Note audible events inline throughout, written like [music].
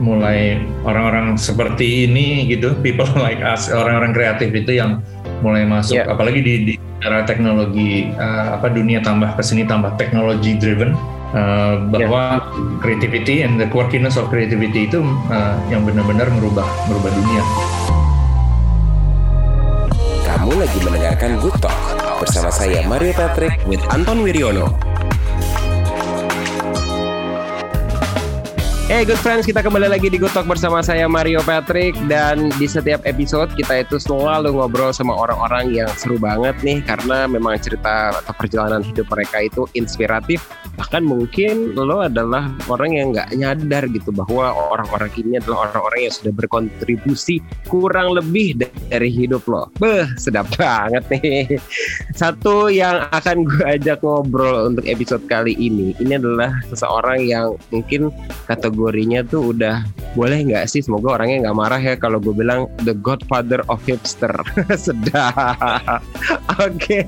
mulai orang-orang seperti ini gitu, people [laughs] like us, orang-orang kreatif itu yang mulai masuk, yeah. apalagi di, di era teknologi uh, apa dunia tambah ke sini tambah teknologi driven. Uh, bahwa yeah. creativity and the quirkiness of creativity itu uh, yang benar-benar merubah merubah dunia. Kamu lagi mendengarkan Good Talk bersama saya Mario Patrick with Anton Wiryono. Hey good friends, kita kembali lagi di Good Talk bersama saya Mario Patrick dan di setiap episode kita itu selalu ngobrol sama orang-orang yang seru banget nih karena memang cerita atau perjalanan hidup mereka itu inspiratif bahkan mungkin lo adalah orang yang nggak nyadar gitu bahwa orang-orang ini adalah orang-orang yang sudah berkontribusi kurang lebih dari hidup lo. Beh, sedap banget nih. Satu yang akan gue ajak ngobrol untuk episode kali ini, ini adalah seseorang yang mungkin kategori kategorinya tuh udah boleh nggak sih semoga orangnya nggak marah ya kalau gue bilang the godfather of hipster [laughs] sedap [laughs] oke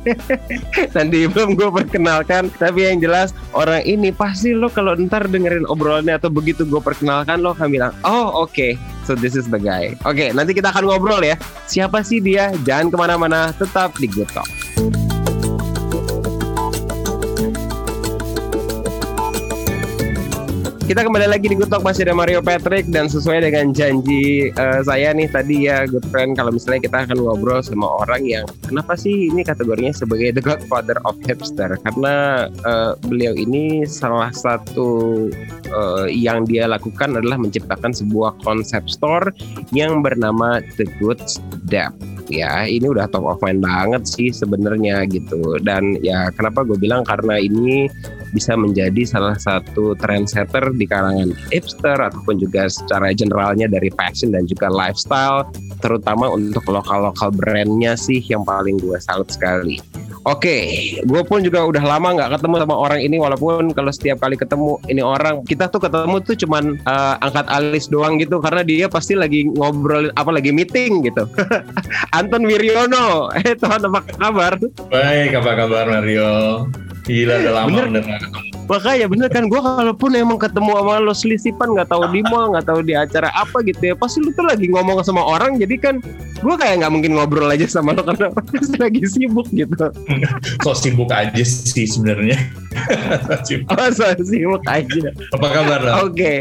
nanti belum gue perkenalkan tapi yang jelas orang ini pasti lo kalau ntar dengerin obrolannya atau begitu gue perkenalkan lo akan bilang oh oke okay. So this is the guy. Oke, okay, nanti kita akan ngobrol ya. Siapa sih dia? Jangan ke mana-mana, tetap di Good Talk. Kita kembali lagi di Talk masih ada Mario Patrick dan sesuai dengan janji uh, saya nih tadi ya good friend kalau misalnya kita akan ngobrol sama orang yang kenapa sih ini kategorinya sebagai the godfather of hipster? Karena uh, beliau ini salah satu uh, yang dia lakukan adalah menciptakan sebuah konsep store yang bernama The Good Step ya ini udah top of mind banget sih sebenarnya gitu. Dan ya kenapa gue bilang karena ini bisa menjadi salah satu trendsetter di kalangan hipster ataupun juga secara generalnya dari fashion dan juga lifestyle terutama untuk lokal-lokal brandnya sih yang paling gue salut sekali. Oke, gue pun juga udah lama nggak ketemu sama orang ini walaupun kalau setiap kali ketemu ini orang kita tuh ketemu tuh cuman uh, angkat alis doang gitu karena dia pasti lagi ngobrol apa lagi meeting gitu. [laughs] Anton Wiryono, eh Tuhan apa kabar? Baik, apa kabar Mario? Gila udah lama bener, udah ketemu. Makanya bener kan gue kalaupun emang ketemu sama lo selisipan nggak tahu di mall nggak tahu di acara apa gitu ya pasti lu tuh lagi ngomong sama orang jadi kan gue kayak nggak mungkin ngobrol aja sama lo karena [laughs] pasti lagi sibuk gitu. [laughs] Kok sibuk aja sih sebenarnya. [laughs] oh so sibuk aja. Apa kabar lo? Oke, okay.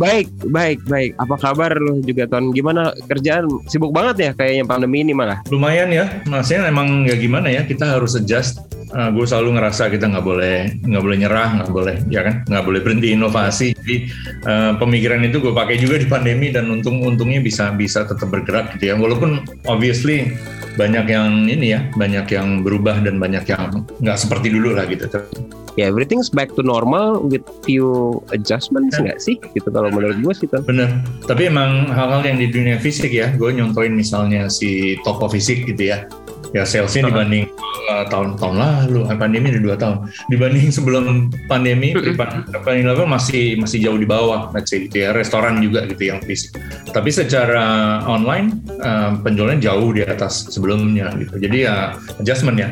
baik baik baik. Apa kabar lo juga ton? Gimana kerjaan? Sibuk banget ya kayaknya pandemi ini malah. Lumayan ya, maksudnya emang ya gimana ya kita harus adjust uh, gue selalu ngerasa kita nggak boleh nggak boleh nyerah nggak boleh ya kan? Nggak boleh berhenti inovasi. Jadi uh, pemikiran itu gue pakai juga di pandemi dan untung untungnya bisa bisa tetap bergerak gitu ya. Walaupun obviously banyak yang ini ya banyak yang berubah dan banyak yang nggak seperti dulu lah gitu. Ya yeah, everything's back to normal with few adjustments ya. nggak sih? Gitu kalau menurut gue sih kan bener. Tapi emang hal-hal yang di dunia fisik ya gue nyontoin misalnya si toko fisik gitu ya ya salesnya dibanding uh, tahun tahun lalu. Eh, pandemi ada dua tahun. Dibanding sebelum pandemi pandemi level masih masih jauh di bawah let's say gitu ya. Restoran juga gitu yang fisik tapi secara online uh, penjualannya jauh di atas sebelumnya gitu. Jadi ya adjustment ya.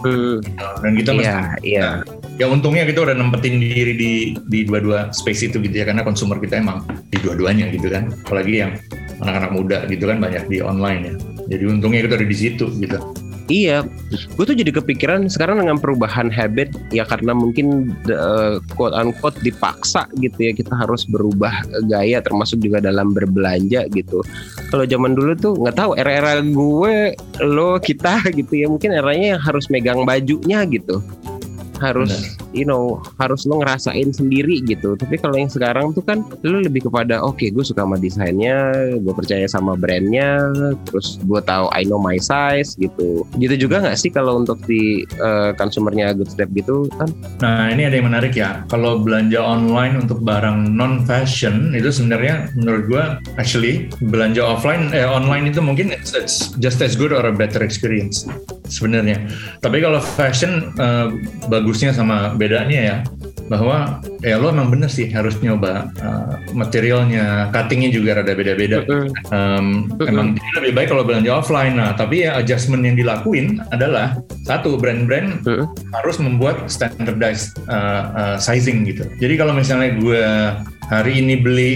Hmm. dan kita masih yeah, yeah. ya untungnya kita udah nempetin diri di di dua-dua space itu gitu ya. Karena konsumer kita emang di dua-duanya gitu kan. Apalagi yang anak-anak muda gitu kan banyak di online ya jadi untungnya kita ada di situ gitu Iya, gue tuh jadi kepikiran sekarang dengan perubahan habit ya karena mungkin uh, quote unquote dipaksa gitu ya kita harus berubah gaya termasuk juga dalam berbelanja gitu. Kalau zaman dulu tuh nggak tahu era-era gue lo kita [laughs] gitu ya mungkin eranya yang harus megang bajunya gitu harus Benar. You know harus lo ngerasain sendiri gitu. Tapi kalau yang sekarang tuh kan lo lebih kepada oke okay, gue suka sama desainnya gue percaya sama brandnya terus gue tahu I know my size gitu. Gitu juga nggak sih kalau untuk di uh, consumernya good step gitu kan nah ini ada yang menarik ya. Kalau belanja online untuk barang non fashion itu sebenarnya menurut gue actually belanja offline eh online itu mungkin it's, it's just as good or a better experience sebenarnya. Tapi kalau fashion uh, bagus bagusnya sama bedanya ya bahwa ya lo emang bener sih harus nyoba uh, materialnya, cuttingnya juga rada beda-beda. Um, emang lebih baik kalau belanja offline. Nah, tapi ya adjustment yang dilakuin adalah satu brand-brand harus membuat standardized uh, uh, sizing gitu. Jadi kalau misalnya gue hari ini beli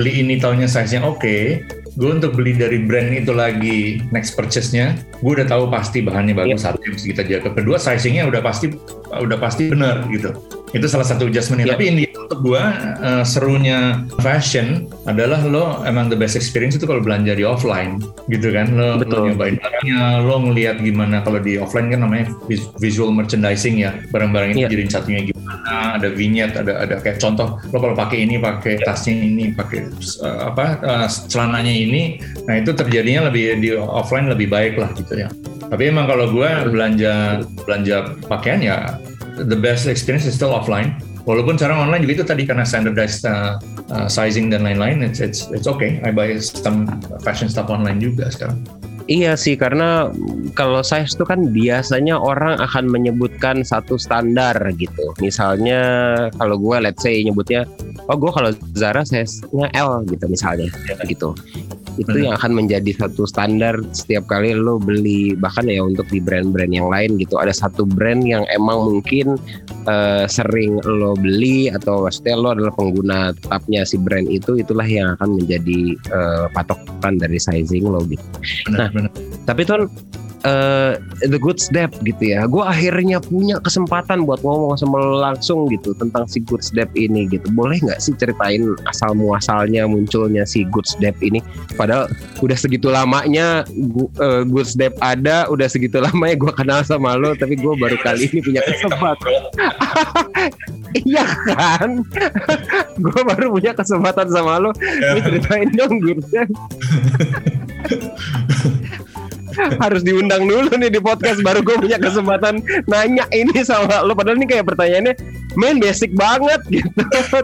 beli ini tahunya size-nya oke, okay, gue untuk beli dari brand itu lagi next purchase-nya, gue udah tahu pasti bahannya bagus, yeah. satu yang kita jaga. Kedua, sizingnya udah pasti udah pasti benar gitu. Itu salah satu adjustment-nya. Yeah. Tapi ini untuk gue uh, serunya fashion adalah lo emang the best experience itu kalau belanja di offline gitu kan. Lo, Betul. lo nyobain barangnya, lo ngelihat gimana kalau di offline kan namanya visual merchandising ya. Barang-barang itu yeah. jadi satunya gimana, ada vignette, ada ada kayak contoh lo kalau pakai ini, pakai tasnya ini, pakai uh, apa uh, celananya ini ini nah itu terjadinya lebih di offline lebih baik lah gitu ya tapi emang kalau gue belanja belanja pakaian ya the best experience is still offline. Walaupun sekarang online juga itu tadi karena standardized uh, uh, sizing dan lain-lain it's, it's it's okay. I buy some fashion stuff online juga sekarang. Iya sih karena kalau size itu kan biasanya orang akan menyebutkan satu standar gitu. Misalnya kalau gue let's say nyebutnya oh gue kalau Zara size-nya L gitu misalnya gitu itu Benar. yang akan menjadi satu standar setiap kali lo beli bahkan ya untuk di brand-brand yang lain gitu ada satu brand yang emang mungkin uh, sering lo beli atau maksudnya lo adalah pengguna tetapnya si brand itu itulah yang akan menjadi uh, patokan dari sizing lo gitu. Benar, nah, benar. tapi tuh uh, The Good Step gitu ya. Gue akhirnya punya kesempatan buat ngomong sama lo langsung gitu tentang si Good Step ini gitu. Boleh nggak sih ceritain asal muasalnya munculnya si Good Step ini? Padahal udah segitu lamanya uh, Good Step ada, udah segitu lamanya gue kenal sama lo, tapi gue baru kali ini punya kesempatan. [laughs] iya kan? [laughs] gue baru punya kesempatan sama lo. Ini ceritain dong Good Step. [laughs] [laughs] harus diundang dulu nih di podcast baru gue punya kesempatan nanya ini sama lo. Padahal ini kayak pertanyaannya main basic banget [laughs] gitu.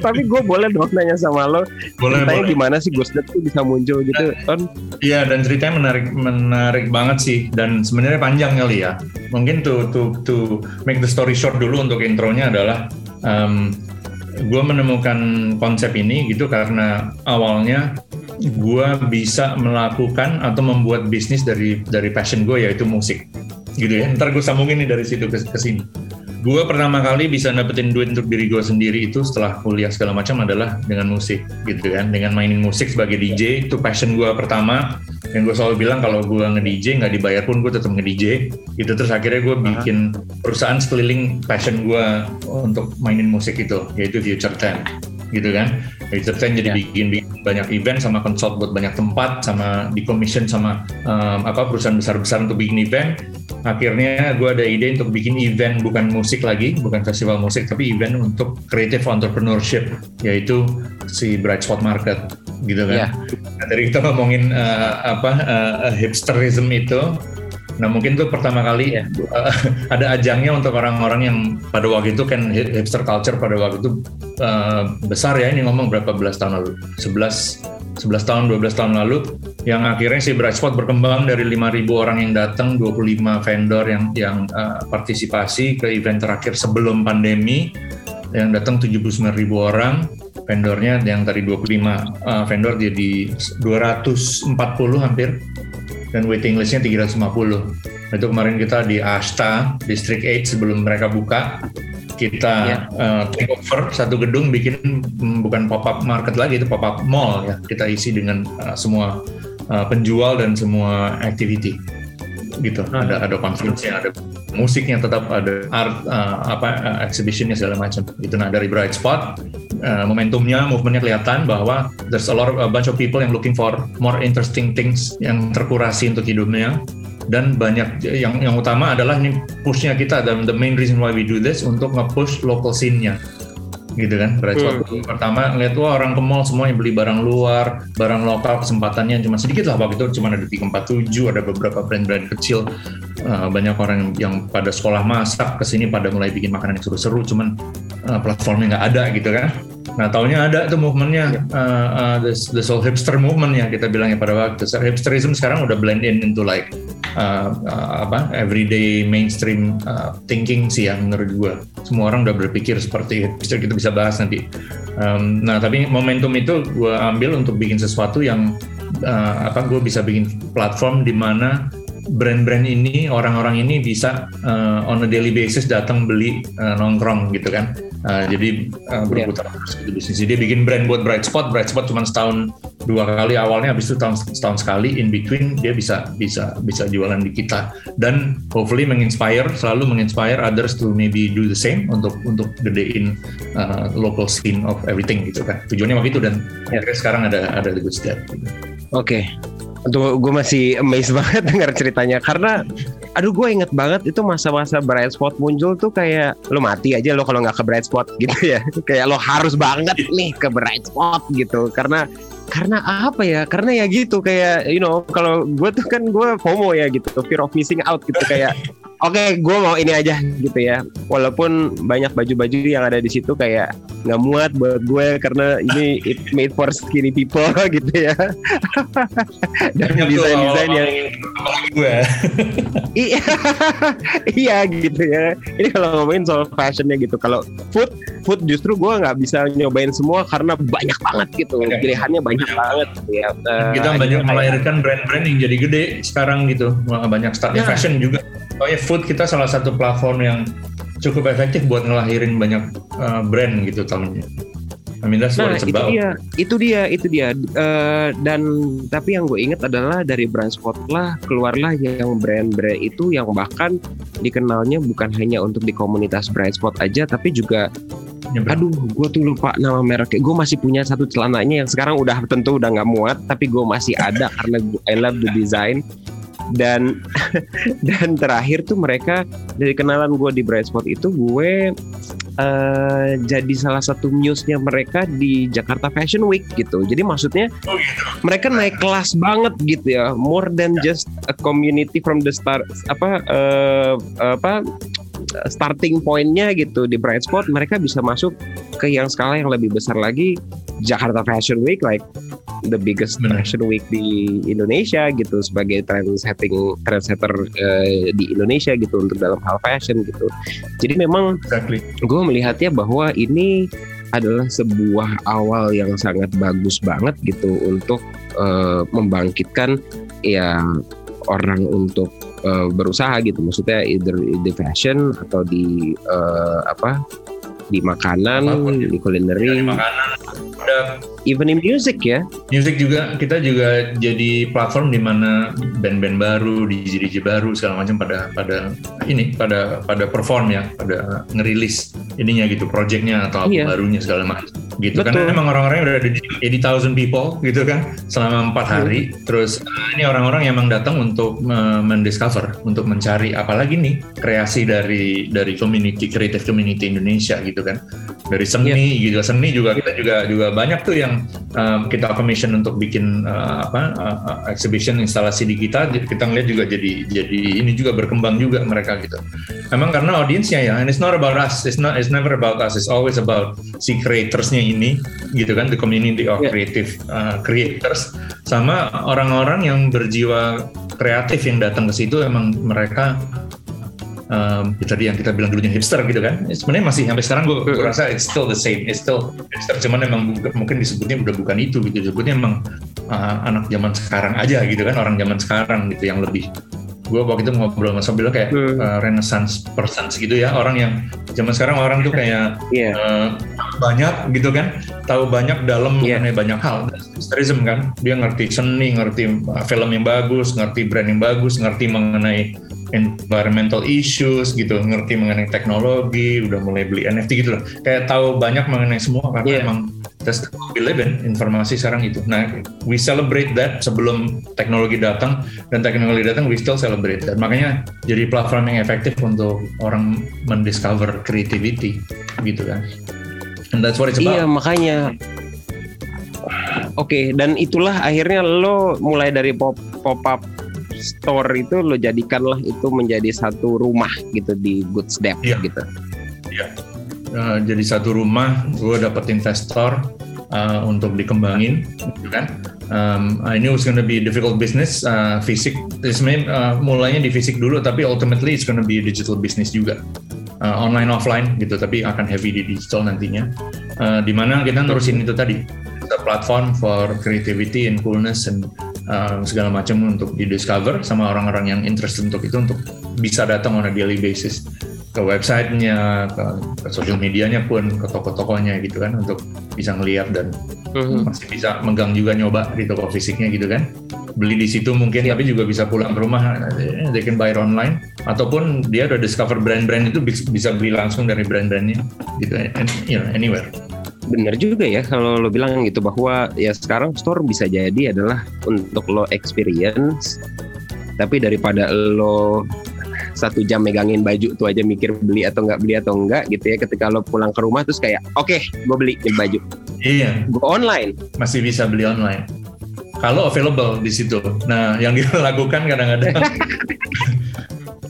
Tapi gue boleh dong nanya sama lo. Boleh, ceritanya boleh. gimana sih Gus tuh bisa muncul gitu kan iya dan ceritanya menarik menarik banget sih. Dan sebenarnya panjang kali ya. Mungkin tuh tuh tuh make the story short dulu untuk intronya adalah um, gue menemukan konsep ini gitu karena awalnya gue bisa melakukan atau membuat bisnis dari dari passion gue yaitu musik. Gitu ya. Ntar gue sambungin nih dari situ ke, ke sini gue pertama kali bisa dapetin duit untuk diri gue sendiri itu setelah kuliah segala macam adalah dengan musik gitu kan. Dengan mainin musik sebagai DJ itu passion gue pertama. Yang gue selalu bilang kalau gue nge-DJ nggak dibayar pun gue tetap nge-DJ gitu terus akhirnya gue bikin perusahaan sekeliling passion gue untuk mainin musik itu yaitu Future Ten gitu kan. Future Ten jadi ya. bikin, bikin banyak event sama consult buat banyak tempat sama di commission sama um, apa perusahaan besar-besar untuk bikin event akhirnya gue ada ide untuk bikin event bukan musik lagi, bukan festival musik, tapi event untuk creative entrepreneurship, yaitu si Bright Spot Market, gitu kan. Yeah. Nah, dari kita ngomongin uh, apa uh, hipsterism itu, Nah mungkin tuh pertama kali ya uh, ada ajangnya untuk orang-orang yang pada waktu itu kan hipster culture pada waktu itu uh, besar ya ini ngomong berapa belas tahun lalu 11 11 tahun 12 tahun lalu yang akhirnya si Bright Spot berkembang dari 5.000 orang yang datang 25 vendor yang yang uh, partisipasi ke event terakhir sebelum pandemi yang datang 79.000 orang vendornya yang tadi 25 uh, vendor jadi 240 hampir dan waiting listnya 350. Itu kemarin kita di Ashta, District 8 sebelum mereka buka, kita yeah. Iya. uh, take over satu gedung bikin um, bukan pop up market lagi itu pop up mall ya kita isi dengan uh, semua uh, penjual dan semua activity gitu hmm. ada ada conference-nya ada musiknya tetap ada art uh, apa uh, exhibitionnya segala macam itu nah dari Bright Spot uh, momentumnya, movementnya kelihatan bahwa there's a lot of, a bunch of people yang looking for more interesting things yang terkurasi untuk hidupnya dan banyak yang yang utama adalah ini pushnya kita dan the main reason why we do this untuk nge-push local scene-nya gitu kan Spot hmm. pertama ngeliat wah orang ke mall semuanya beli barang luar barang lokal kesempatannya cuma sedikit lah waktu itu cuma ada di 47 ada beberapa brand-brand kecil uh, banyak orang yang pada sekolah masak ke sini pada mulai bikin makanan yang seru-seru cuman uh, platformnya nggak ada gitu kan Nah, tahunnya ada tuh movementnya, yeah. uh, uh, the, the soul hipster movement yang kita bilangnya pada waktu. Hipsterism sekarang udah blend in into like uh, uh, apa everyday mainstream uh, thinking sih ya menurut gue semua orang udah berpikir seperti itu kita bisa bahas nanti. Um, nah tapi momentum itu gue ambil untuk bikin sesuatu yang uh, apa gue bisa bikin platform di mana brand-brand ini orang-orang ini bisa uh, on a daily basis datang beli uh, nongkrong gitu kan. Uh, jadi uh, berputar terus gitu bisnis. Dia bikin brand buat bright spot bright spot cuma setahun dua kali awalnya habis itu tahun setahun sekali in between dia bisa bisa bisa jualan di kita dan hopefully menginspire selalu menginspire others to maybe do the same untuk untuk gedein uh, local scene of everything gitu kan tujuannya waktu itu dan yeah. sekarang ada ada the good step gitu. Oke, okay. Tuh gue masih amazed [laughs] banget dengar ceritanya karena aduh gue inget banget itu masa-masa bright spot muncul tuh kayak lo mati aja lo kalau nggak ke bright spot gitu ya [laughs] kayak lo harus banget nih ke bright spot gitu karena karena apa ya? Karena ya gitu kayak you know kalau gue tuh kan gue FOMO ya gitu fear of missing out gitu kayak [laughs] oke okay, gue mau ini aja gitu ya walaupun banyak baju-baju yang ada di situ kayak nggak muat buat gue karena ini it made for skinny people [laughs] gitu ya dan desain desain yang gue [laughs] iya iya gitu ya ini kalau ngomongin soal fashionnya gitu kalau food food justru gue nggak bisa nyobain semua karena banyak banget gitu pilihannya banyak banget ya. Uh, kita banyak melahirkan brand-brand yang jadi gede sekarang gitu. Banyak start nah. fashion juga. Oh ya food kita salah satu platform yang cukup efektif buat ngelahirin banyak uh, brand gitu tahun ini. I mean, that's nah, itu dia, itu dia, itu dia. Uh, dan tapi yang gue inget adalah dari brand spot lah keluarlah yang brand-brand itu yang bahkan dikenalnya bukan hanya untuk di komunitas brand spot aja, tapi juga Aduh, gue tuh lupa nama mereknya. Gue masih punya satu celananya yang sekarang udah tentu udah nggak muat, tapi gue masih ada karena gue, I love the design. Dan [laughs] dan terakhir tuh mereka dari kenalan gue di Bright Spot itu gue uh, jadi salah satu newsnya mereka di Jakarta Fashion Week gitu. Jadi maksudnya oh, gitu. mereka naik kelas banget gitu ya, more than just a community from the start apa uh, apa starting pointnya gitu di bright spot mereka bisa masuk ke yang skala yang lebih besar lagi Jakarta Fashion Week like the biggest Benar. fashion week di Indonesia gitu sebagai trend setting trendsetter uh, di Indonesia gitu untuk dalam hal fashion gitu jadi memang exactly. gue melihatnya bahwa ini adalah sebuah awal yang sangat bagus banget gitu untuk uh, membangkitkan ya orang untuk uh, berusaha gitu maksudnya either di fashion atau di uh, apa di makanan Apa pun. di culinary ya, di makanan. Even in music ya. Music juga kita juga jadi platform di mana band-band baru DJ DJ baru segala macam pada pada ini pada pada perform ya pada ngerilis ininya gitu projectnya atau album iya. barunya segala macam gitu. Kan emang orang-orang udah ada di thousand people gitu kan selama empat hari. Hmm. terus uh, ini orang-orang yang emang datang untuk uh, mendiscover untuk mencari. Apalagi nih kreasi dari dari community creative community Indonesia gitu kan. Dari seni yeah. gitu. Seni juga kita juga juga banyak tuh yang um, kita commission untuk bikin uh, apa uh, exhibition instalasi di kita. Kita ngeliat juga jadi jadi ini juga berkembang juga mereka gitu. Memang karena audiensnya ya and it's not about us. It's not it's never about us. It's always about si creatorsnya ini gitu kan the community of yeah. creative uh, creators sama orang-orang yang berjiwa kreatif yang datang ke situ. Emang mereka um, tadi yang kita bilang dulunya hipster gitu kan. Sebenarnya masih sampai sekarang gue rasa it's still the same it's still hipster. Cuman emang mungkin disebutnya udah bukan itu gitu. Disebutnya emang uh, anak zaman sekarang aja gitu kan orang zaman sekarang gitu yang lebih gue waktu itu ngobrol sama Sabila kayak hmm. uh, renaissance person gitu ya orang yang zaman sekarang orang tuh kayak yeah. uh, banyak gitu kan tahu banyak dalam yeah. mengenai banyak hal hipsterism kan dia ngerti seni ngerti uh, film yang bagus ngerti brand yang bagus ngerti mengenai environmental issues gitu, ngerti mengenai teknologi, udah mulai beli NFT gitu loh. Kayak tahu banyak mengenai semua karena yeah. emang that's we live in, informasi sekarang itu. Nah, we celebrate that sebelum teknologi datang dan teknologi datang we still celebrate that. Makanya jadi platform yang efektif untuk orang mendiscover creativity gitu kan. And that's what it's about. Iya, makanya Oke, okay, dan itulah akhirnya lo mulai dari pop pop up store itu lo jadikanlah itu menjadi satu rumah gitu di Good Step yeah. gitu. Iya. Yeah. Uh, jadi satu rumah, gue dapet investor, uh, untuk dikembangin, gitu kan. Um, I knew it's gonna be difficult business, uh, fisik, sebenarnya uh, mulainya di fisik dulu, tapi ultimately it's gonna be digital business juga, uh, online offline gitu, tapi akan heavy di digital nantinya. Uh, di mana kita nerusin itu tadi, the platform for creativity and coolness and uh, segala macam untuk di discover sama orang-orang yang interested untuk itu untuk bisa datang on a daily basis ke websitenya, ke, ke social medianya pun, ke toko-tokonya gitu kan untuk bisa ngeliat dan mm-hmm. masih bisa megang juga nyoba di toko fisiknya gitu kan. Beli di situ mungkin yeah. tapi juga bisa pulang ke rumah, they can buy it online ataupun dia udah discover brand-brand itu bisa beli langsung dari brand-brandnya gitu, and, you know, anywhere. Bener juga ya kalau lo bilang gitu bahwa ya sekarang store bisa jadi adalah untuk lo experience tapi daripada lo satu jam megangin baju tuh aja mikir beli atau nggak beli atau enggak gitu ya. Ketika lo pulang ke rumah terus kayak oke okay, gue beli baju. Iya. Gue online. Masih bisa beli online. Kalau available di situ. Nah yang [laughs] dilakukan kadang-kadang. [laughs]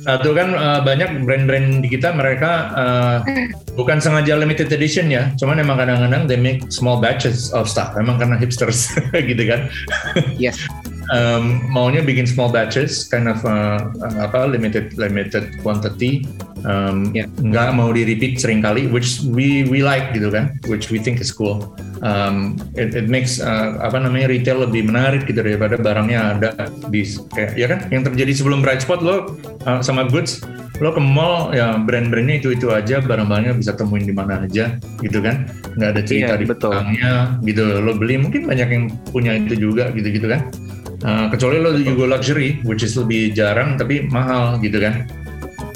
Satu kan uh, banyak brand-brand di kita mereka uh, bukan sengaja limited edition ya, cuman emang kadang-kadang they make small batches of stuff, emang karena hipsters [laughs] gitu kan. Yes um, maunya bikin small batches, kind of uh, apa limited limited quantity, um, yeah. nggak mau di repeat sering kali, which we we like gitu kan, which we think is cool. Um, it, it makes uh, apa namanya retail lebih menarik gitu daripada barangnya ada di kayak ya kan? Yang terjadi sebelum Bright Spot lo uh, sama Goods lo ke mall ya brand-brandnya itu itu aja barang-barangnya bisa temuin di mana aja gitu kan? Nggak ada cerita iya, di belakangnya gitu. Lo beli mungkin banyak yang punya itu juga gitu gitu kan Uh, kecuali lo juga luxury, which is lebih jarang tapi mahal gitu kan.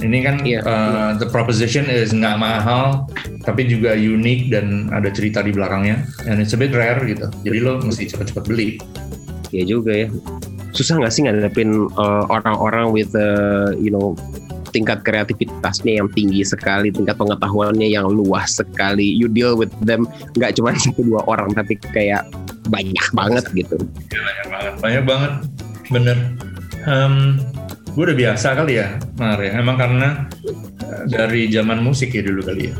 Ini kan yeah. Uh, the proposition is nggak mahal, tapi juga unik dan ada cerita di belakangnya. And it's a bit rare gitu. Jadi lo mesti cepat-cepat beli. Iya juga ya. Susah nggak sih ngadepin uh, orang-orang with uh, you know tingkat kreativitasnya yang tinggi sekali, tingkat pengetahuannya yang luas sekali. You deal with them nggak cuma [laughs] satu dua orang, tapi kayak banyak banget gitu. Ya, banyak banget, banyak banget, bener. Um, gue udah biasa kali ya, Mar ya. Emang karena eh, dari zaman musik ya dulu kali ya.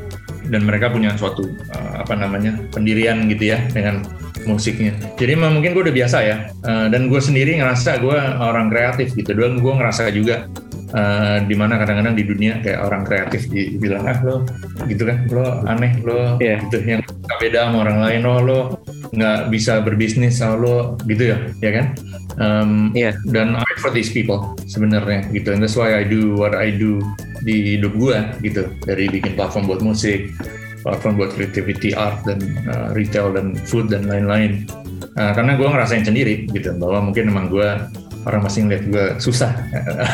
Dan mereka punya suatu uh, apa namanya pendirian gitu ya dengan musiknya. Jadi emang mungkin gue udah biasa ya. Uh, dan gue sendiri ngerasa gue orang kreatif gitu. Dan gue ngerasa juga uh, di mana kadang-kadang di dunia kayak orang kreatif dibilang ah lo gitu kan lo aneh lo yeah. gitu yang beda sama orang lain. Oh lo nggak bisa berbisnis sama lo gitu ya ya kan? Um, yeah. dan I for these people sebenarnya gitu. And that's why I do what I do di hidup gue gitu. Dari bikin platform buat musik platform buat creativity art dan uh, retail dan food dan lain-lain. Uh, karena gue ngerasain sendiri gitu. Bahwa mungkin emang gue orang masih ngeliat gue susah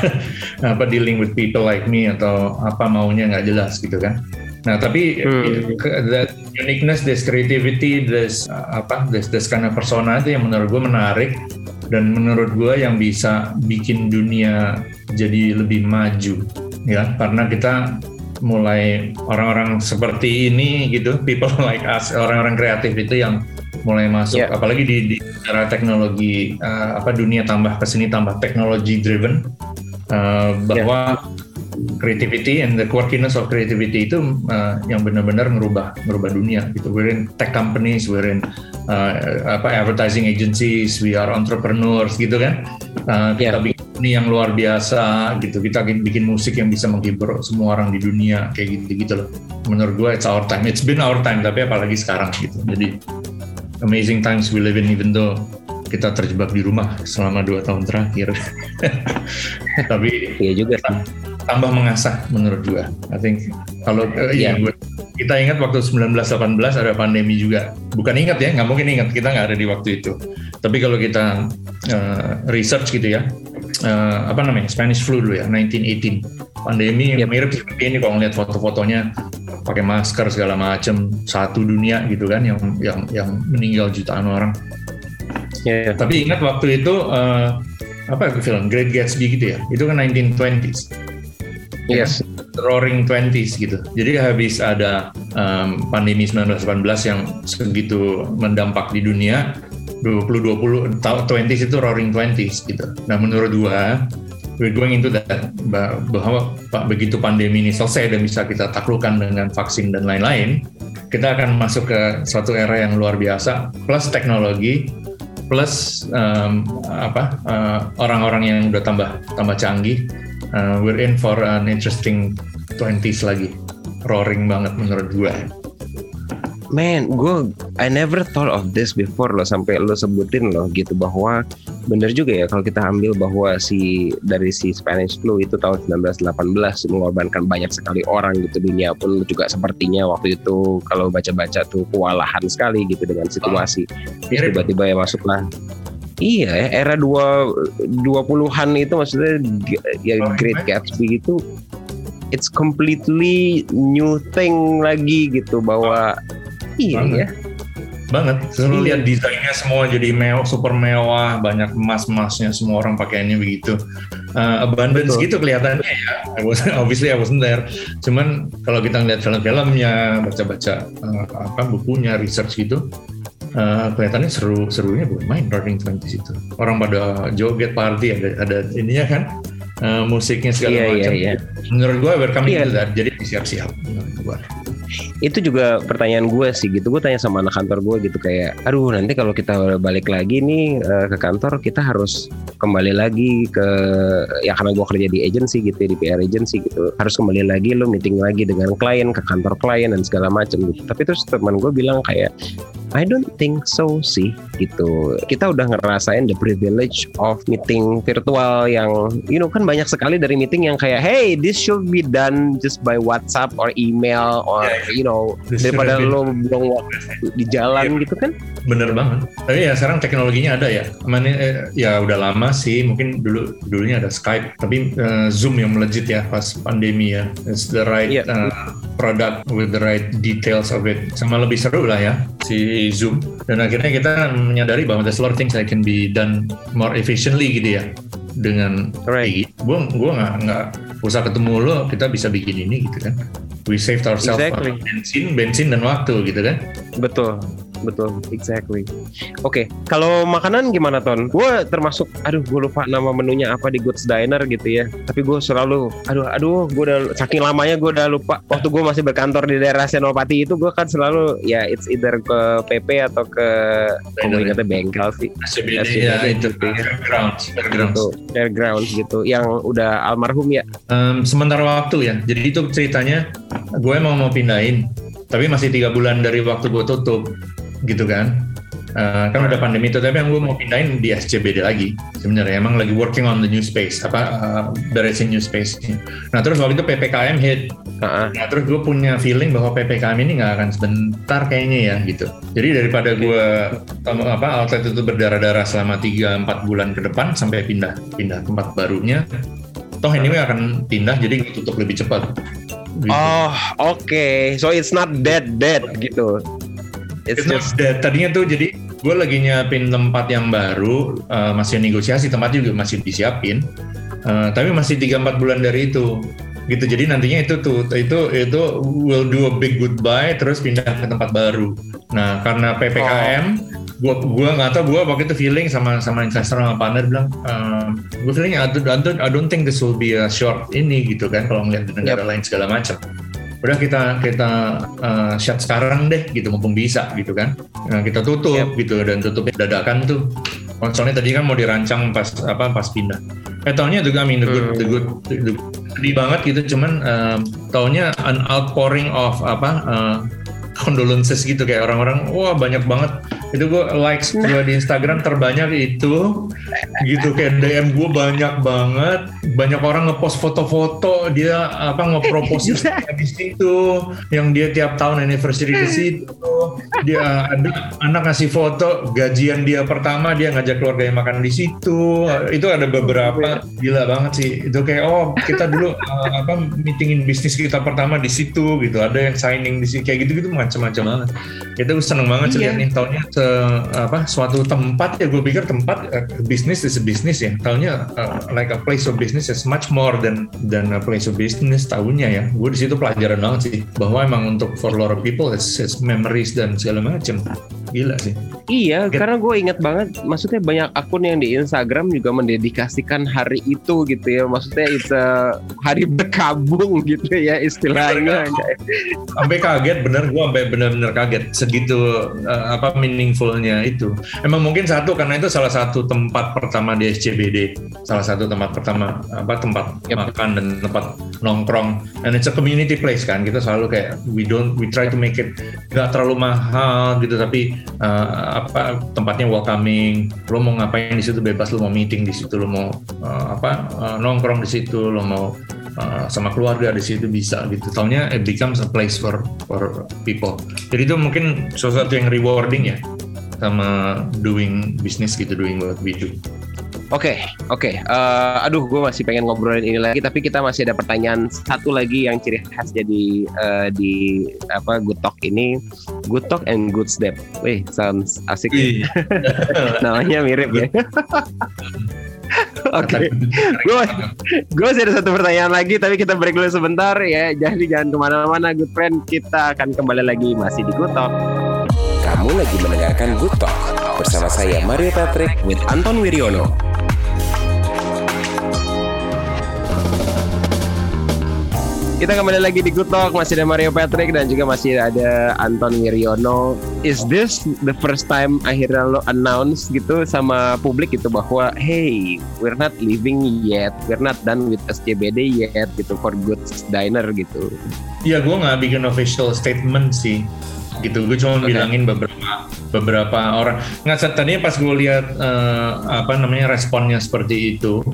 [laughs] apa dealing with people like me atau apa maunya nggak jelas gitu kan Nah, tapi hmm. that uniqueness, this creativity, this uh, apa, this this kind of persona itu yang menurut gue menarik dan menurut gue yang bisa bikin dunia jadi lebih maju, ya. Karena kita mulai orang-orang seperti ini gitu, people [laughs] like us, orang-orang kreatif itu yang mulai masuk, yeah. apalagi di, di era teknologi uh, apa dunia tambah ke sini tambah teknologi driven, uh, bahwa yeah creativity and the quirkiness of creativity itu uh, yang benar-benar merubah merubah dunia gitu. We're in tech companies, we're in uh, apa advertising agencies, we are entrepreneurs gitu kan. Uh, kita yeah. bikin ini yang luar biasa gitu. Kita bikin musik yang bisa menghibur semua orang di dunia kayak gitu gitu loh. Menurut gue it's our time. It's been our time tapi apalagi sekarang gitu. Jadi amazing times we live in even though kita terjebak di rumah selama dua tahun terakhir. [laughs] tapi iya juga tambah mengasah menurut gua. I think kalau uh, ya gua, kita ingat waktu 1918 ada pandemi juga. Bukan ingat ya, nggak mungkin ingat kita nggak ada di waktu itu. Tapi kalau kita uh, research gitu ya, uh, apa namanya Spanish flu dulu ya, 1918 pandemi yep. mirip seperti ini kalau ngeliat foto-fotonya pakai masker segala macam satu dunia gitu kan yang yang yang meninggal jutaan orang. Yeah. Tapi ingat waktu itu uh, apa film Great Gatsby gitu ya, itu kan 1920s Yes. Roaring Twenties gitu. Jadi habis ada um, pandemi 1918 yang segitu mendampak di dunia, 2020 20s itu Roaring Twenties gitu. Nah menurut gua we're going into that bahwa begitu pandemi ini selesai dan bisa kita taklukkan dengan vaksin dan lain-lain, kita akan masuk ke suatu era yang luar biasa plus teknologi plus um, apa uh, orang-orang yang udah tambah tambah canggih uh, we're in for an interesting 20s lagi. Roaring banget menurut gue man gue I never thought of this before loh sampai lo sebutin loh gitu bahwa bener juga ya kalau kita ambil bahwa si dari si Spanish flu itu tahun 1918 mengorbankan banyak sekali orang gitu dunia pun juga sepertinya waktu itu kalau baca-baca tuh kewalahan sekali gitu dengan situasi. Terus tiba-tiba ya masuklah Iya ya, era dua dua puluhan itu maksudnya ya Great Gatsby itu it's completely new thing lagi gitu bahwa iya ya banget. Lu lihat desainnya semua jadi mewah, super mewah, banyak emas-emasnya, semua orang pakaiannya begitu. Uh, abundance Betul. gitu kelihatannya ya. I was, [laughs] obviously I wasn't there. Cuman kalau kita ngeliat film-filmnya, baca-baca uh, apa bukunya, research gitu, uh, kelihatannya seru serunya bukan main Roaring Twenties itu. Orang pada joget party ada ada ininya kan. Uh, musiknya segala yeah, macam. Yeah, yeah. Menurut gue welcome yeah. to that. Jadi siap-siap gue itu juga pertanyaan gue sih gitu. Gue tanya sama anak kantor gue gitu kayak aduh nanti kalau kita balik lagi nih uh, ke kantor kita harus kembali lagi ke ya karena gue kerja di agency gitu di PR agency gitu. Harus kembali lagi lo meeting lagi dengan klien ke kantor klien dan segala macam gitu. Tapi terus teman gue bilang kayak I don't think so sih gitu. Kita udah ngerasain the privilege of meeting virtual yang you know kan banyak sekali dari meeting yang kayak hey this should be done just by WhatsApp or email or yeah, you know this daripada lo belum di jalan yeah. gitu kan. Bener banget. Tapi ya sekarang teknologinya ada ya. Mana eh, ya udah lama sih. Mungkin dulu dulunya ada Skype, tapi uh, Zoom yang melejit ya pas pandemi ya. It's the right yeah. uh, product with the right details of it. Sama lebih seru lah ya si Zoom. Dan akhirnya kita menyadari bahwa there's a lot of things that can be done more efficiently gitu ya dengan right. gue gue nggak nggak usah ketemu lo kita bisa bikin ini gitu kan. We saved ourselves exactly. bensin bensin dan waktu gitu kan. Betul betul exactly. Oke okay. kalau makanan gimana ton? Gue termasuk aduh gue lupa nama menunya apa di Goods Diner gitu ya. Tapi gue selalu aduh aduh gue udah saking lamanya gue udah lupa. Waktu gue masih berkantor di daerah Senopati itu gue kan selalu ya it's either ke PP atau ke ingatnya bengkel sih. SCBD ya itu fairgrounds fairgrounds. Gitu, fairgrounds gitu yang udah almarhum ya? Um, sementara waktu ya. Jadi itu ceritanya gue mau mau pindahin tapi masih tiga bulan dari waktu gue tutup gitu kan. Uh, kan udah pandemi itu tapi yang gue mau pindahin di SCBD lagi sebenarnya. Emang lagi working on the new space apa uh, beresin new space. Nah terus waktu itu ppkm hit. Uh-huh. nah terus gue punya feeling bahwa ppkm ini nggak akan sebentar kayaknya ya gitu. Jadi daripada gue apa outlet itu berdarah-darah selama 3-4 bulan ke depan sampai pindah pindah tempat barunya toh anyway akan pindah jadi gue tutup lebih cepat. Gitu. oh oke. Okay. so it's not dead dead gitu It's just that. Tadinya tuh jadi gue lagi nyiapin tempat yang baru, uh, masih negosiasi tempat juga masih disiapin, uh, tapi masih 3-4 bulan dari itu gitu jadi nantinya itu tuh itu itu will do a big goodbye terus pindah ke tempat baru nah karena ppkm oh. gua gua nggak tahu gua waktu itu feeling sama sama investor sama partner bilang uh, gua feeling I don't, I don't, I don't think this will be a short ini gitu kan kalau ngeliat negara yep. lain segala macam udah kita kita uh, shut sekarang deh gitu. Mumpung bisa gitu kan. Nah, kita tutup yep. gitu. Dan tutup dadakan tuh. Konsolnya tadi kan mau dirancang pas apa pas pindah. Eh tahunnya juga I mean the good the good, the good. Sedih banget gitu cuman uh, tahunnya an outpouring of apa uh, condolences gitu. Kayak orang-orang wah banyak banget itu gue likes gue di Instagram terbanyak itu gitu. Kayak DM gue banyak banget. Banyak orang ngepost foto-foto dia apa ngepropose di [laughs] situ yang dia tiap tahun anniversary di situ. Dia ada anak ngasih foto gajian dia pertama dia ngajak keluarga yang makan di situ. Itu ada beberapa gila banget sih. Itu kayak oh kita dulu uh, [laughs] apa meetingin bisnis kita pertama di situ gitu. Ada yang signing di situ kayak gitu gitu macam-macam banget. Itu seneng banget sih iya. nih tahunnya se, apa suatu tempat ya gue pikir tempat uh, bisnis is a business ya tahunnya uh, like a place of business is much more than than a place of business tahunnya ya gue di situ pelajaran banget sih bahwa emang untuk for a lot of people it's, it's memories dan segala macam gila sih. Iya, Get. karena gue inget banget, maksudnya banyak akun yang di Instagram juga mendedikasikan hari itu gitu ya. Maksudnya itu hari berkabung gitu ya istilahnya. sampai kaget bener, gue sampai bener-bener kaget segitu uh, apa meaningfulnya itu. Emang mungkin satu karena itu salah satu tempat pertama di SCBD, salah satu tempat pertama apa tempat yep. makan dan tempat nongkrong. And it's a community place kan. Kita selalu kayak we don't we try to make it nggak terlalu mahal gitu tapi uh, apa tempatnya welcoming lo mau ngapain di situ bebas lo mau meeting di situ lo mau uh, apa uh, nongkrong di situ lo mau uh, sama keluarga di situ bisa gitu tahunya it becomes a place for for people jadi itu mungkin sesuatu yang rewarding ya sama doing business gitu doing what we do Oke, okay, oke. Okay. Uh, eh, aduh, gue masih pengen ngobrolin ini lagi, tapi kita masih ada pertanyaan satu lagi yang ciri khas jadi uh, di apa Good Talk ini, Good Talk and Good Step. Wih, sounds asik. Ya? [laughs] Namanya mirip ya. [laughs] Oke, gue gue masih ada satu pertanyaan lagi, tapi kita break dulu sebentar ya. Jadi jangan ke mana-mana, good friend. Kita akan kembali lagi masih di Good Talk. Kamu lagi mendengarkan Good Talk bersama saya Mario Patrick with Anton Wiryono. Kita kembali lagi di Good Talk, masih ada Mario Patrick dan juga masih ada Anton Wiryono. Is this the first time akhirnya lo announce gitu sama publik gitu bahwa hey, we're not leaving yet, we're not done with SCBD yet gitu for Good Diner gitu. Iya, gue nggak bikin official statement sih gitu. Gue cuma okay. bilangin beberapa beberapa orang. Nggak tadinya pas gue lihat uh, apa namanya responnya seperti itu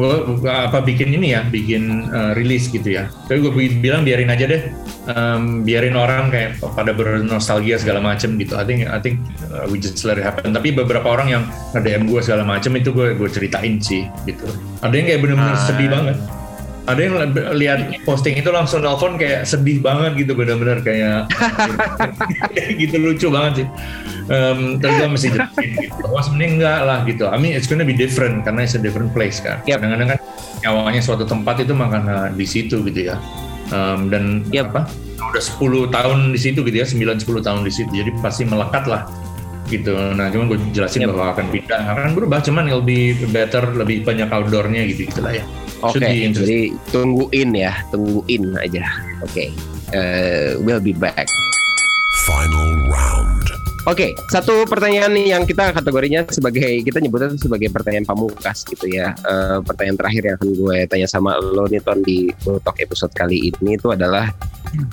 gue apa bikin ini ya bikin uh, rilis gitu ya. Tapi gue bilang biarin aja deh. Um, biarin orang kayak pada bernostalgia segala macem gitu. I think I think uh, we just let it happen. Tapi beberapa orang yang nge DM gue segala macem itu gue gue ceritain sih gitu. Ada yang kayak bener-bener ah. sedih banget ada yang lihat posting itu langsung nelfon kayak sedih banget gitu benar-benar kayak [laughs] gitu lucu banget sih. Um, terus gue mesti jelasin gitu. Oh sebenarnya enggak lah gitu. I mean it's gonna be different karena it's a different place kan. Yep. kadang-kadang kan nyawanya suatu tempat itu makanya di situ gitu ya. Um, dan yep. apa? Udah 10 tahun di situ gitu ya 9 10 tahun di situ. Jadi pasti melekat lah gitu. Nah, cuman gue jelasin yep. bahwa akan pindah, akan berubah, cuman lebih better, lebih banyak outdoornya gitu gitulah ya. Oke, okay, jadi tungguin ya, tungguin aja. Oke, okay. uh, we'll be back. Final round. Oke, okay, satu pertanyaan yang kita kategorinya sebagai kita nyebutnya sebagai pertanyaan pamungkas gitu ya. Uh, pertanyaan terakhir yang akan gue tanya sama lo nih Ton di Talk episode kali ini itu adalah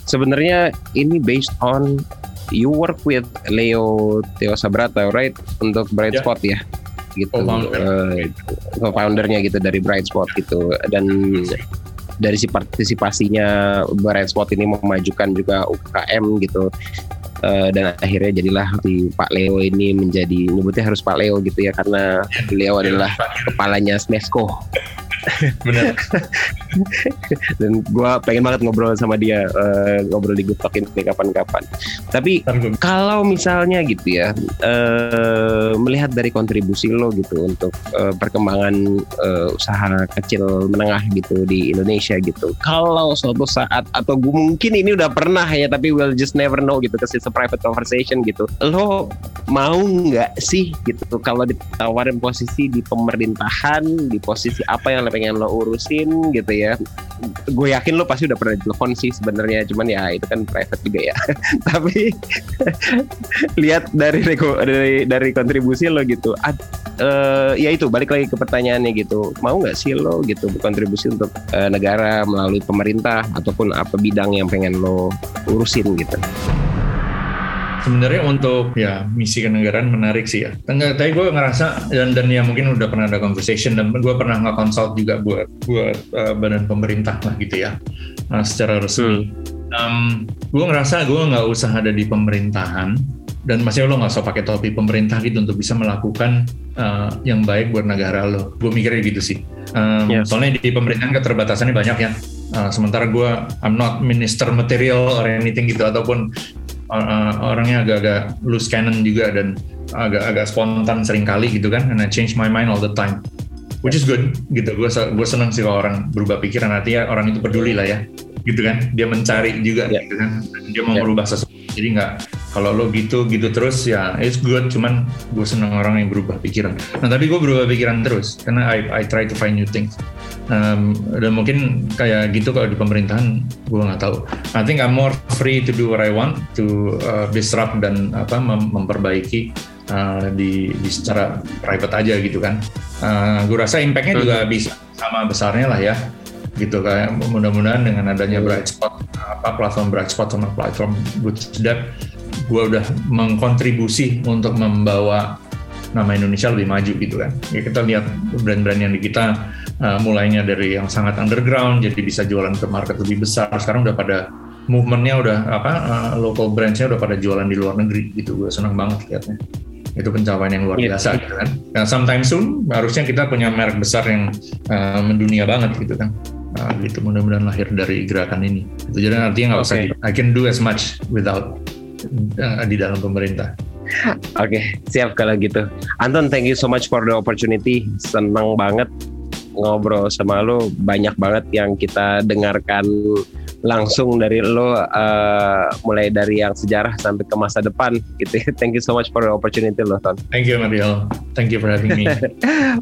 sebenarnya ini based on you work with Leo Teo Sabrata right? Untuk Bright yeah. Spot ya? Gitu. Co-founder. uh, foundernya gitu dari Bright Spot gitu. Dan dari si partisipasinya Bright Spot ini memajukan juga UKM gitu. Uh, dan akhirnya jadilah di Pak Leo ini menjadi nyebutnya harus Pak Leo gitu ya karena beliau adalah kepalanya Smesco [laughs] Benar. Dan gue pengen banget ngobrol sama dia, uh, ngobrol di Good Talk ini kapan-kapan. Tapi kalau misalnya gitu ya, uh, melihat dari kontribusi lo gitu untuk uh, perkembangan uh, usaha kecil menengah gitu di Indonesia gitu. Kalau suatu saat atau gue mungkin ini udah pernah ya, tapi we'll just never know gitu, kasi it's a private conversation gitu. Lo mau nggak sih gitu kalau ditawarin posisi di pemerintahan, di posisi apa yang pengen lo urusin gitu ya. Gue yakin lo pasti udah pernah telepon sih sebenarnya cuman ya itu kan private juga ya. [laughs] Tapi [laughs] lihat dari dari dari kontribusi lo gitu. Ad, uh, ya itu balik lagi ke pertanyaannya gitu. Mau nggak sih lo gitu berkontribusi untuk uh, negara melalui pemerintah ataupun apa bidang yang pengen lo urusin gitu sebenarnya untuk ya misi kenegaraan menarik sih ya. Tapi gue ngerasa dan dan ya mungkin udah pernah ada conversation dan gue pernah nggak consult juga buat buat uh, badan pemerintah lah gitu ya uh, secara resmi. Hmm. Um, gue ngerasa gue nggak usah ada di pemerintahan dan masih lo nggak usah pakai topi pemerintah gitu untuk bisa melakukan uh, yang baik buat negara lo. Gue mikirnya gitu sih. Um, yes. Soalnya di pemerintahan keterbatasannya banyak ya. Uh, sementara gue I'm not minister material or anything gitu ataupun uh, orangnya agak-agak loose cannon juga dan agak-agak spontan sering kali gitu kan and I change my mind all the time. Which is good gitu. Gue gue seneng sih kalau orang berubah pikiran. Artinya orang itu peduli lah ya gitu kan. Dia mencari juga yeah. gitu kan. Dia mau yeah. merubah sesuatu. Jadi nggak kalau lo gitu gitu terus ya it's good. Cuman gue seneng orang yang berubah pikiran. Nah tapi gue berubah pikiran terus karena I, I try to find new things. Um, dan mungkin kayak gitu kalau di pemerintahan gue nggak tahu. I think I'm more free to do what I want to uh, disrupt dan apa mem memperbaiki uh, di, di secara private aja gitu kan. Uh, gue rasa impactnya juga hmm. bisa sama besarnya lah ya. Gitu kayak mudah-mudahan dengan adanya Brightspot apa platform Brightspot sama platform Bootstrap gue udah mengkontribusi untuk membawa nama Indonesia lebih maju gitu kan ya kita lihat brand-brand yang di kita uh, mulainya dari yang sangat underground jadi bisa jualan ke market lebih besar sekarang udah pada movementnya udah apa uh, local brandsnya udah pada jualan di luar negeri gitu gue senang banget liatnya itu pencapaian yang luar yeah. biasa gitu kan. Nah, sometime soon harusnya kita punya merek besar yang uh, mendunia banget gitu kan. Uh, gitu mudah-mudahan lahir dari gerakan ini. Itu jadi artinya nggak usah I can do as much without uh, di dalam pemerintah. Oke, okay, siap kalau gitu. Anton, thank you so much for the opportunity. Senang banget ngobrol sama lo. Banyak banget yang kita dengarkan langsung dari lo uh, mulai dari yang sejarah sampai ke masa depan gitu. [laughs] Thank you so much for the opportunity lo Ton. Thank you Mario. Thank you for having me. [laughs] Oke,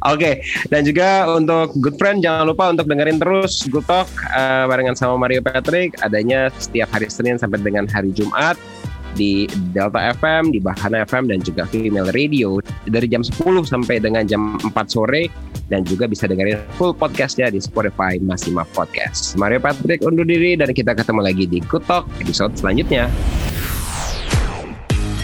okay. dan juga untuk good friend jangan lupa untuk dengerin terus Good Talk uh, barengan sama Mario Patrick adanya setiap hari Senin sampai dengan hari Jumat di Delta FM, di Bahana FM dan juga Female Radio. Dari jam 10 sampai dengan jam 4 sore. Dan juga bisa dengerin full podcastnya di Spotify Masima Podcast. Mario Patrick undur diri dan kita ketemu lagi di Talk episode selanjutnya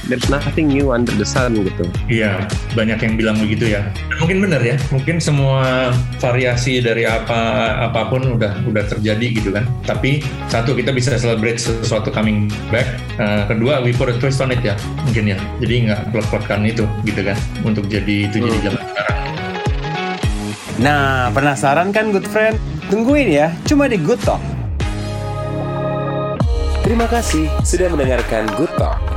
there's nothing new under the sun gitu. Iya, banyak yang bilang begitu ya. Mungkin benar ya, mungkin semua variasi dari apa apa pun udah udah terjadi gitu kan. Tapi satu kita bisa celebrate sesuatu coming back. Uh, kedua we put a twist on it ya, mungkin ya. Jadi nggak plek-plekan itu gitu kan untuk jadi itu hmm. jadi zaman sekarang. Nah, penasaran kan good friend? Tungguin ya, cuma di Good Talk. Terima kasih sudah mendengarkan Good Talk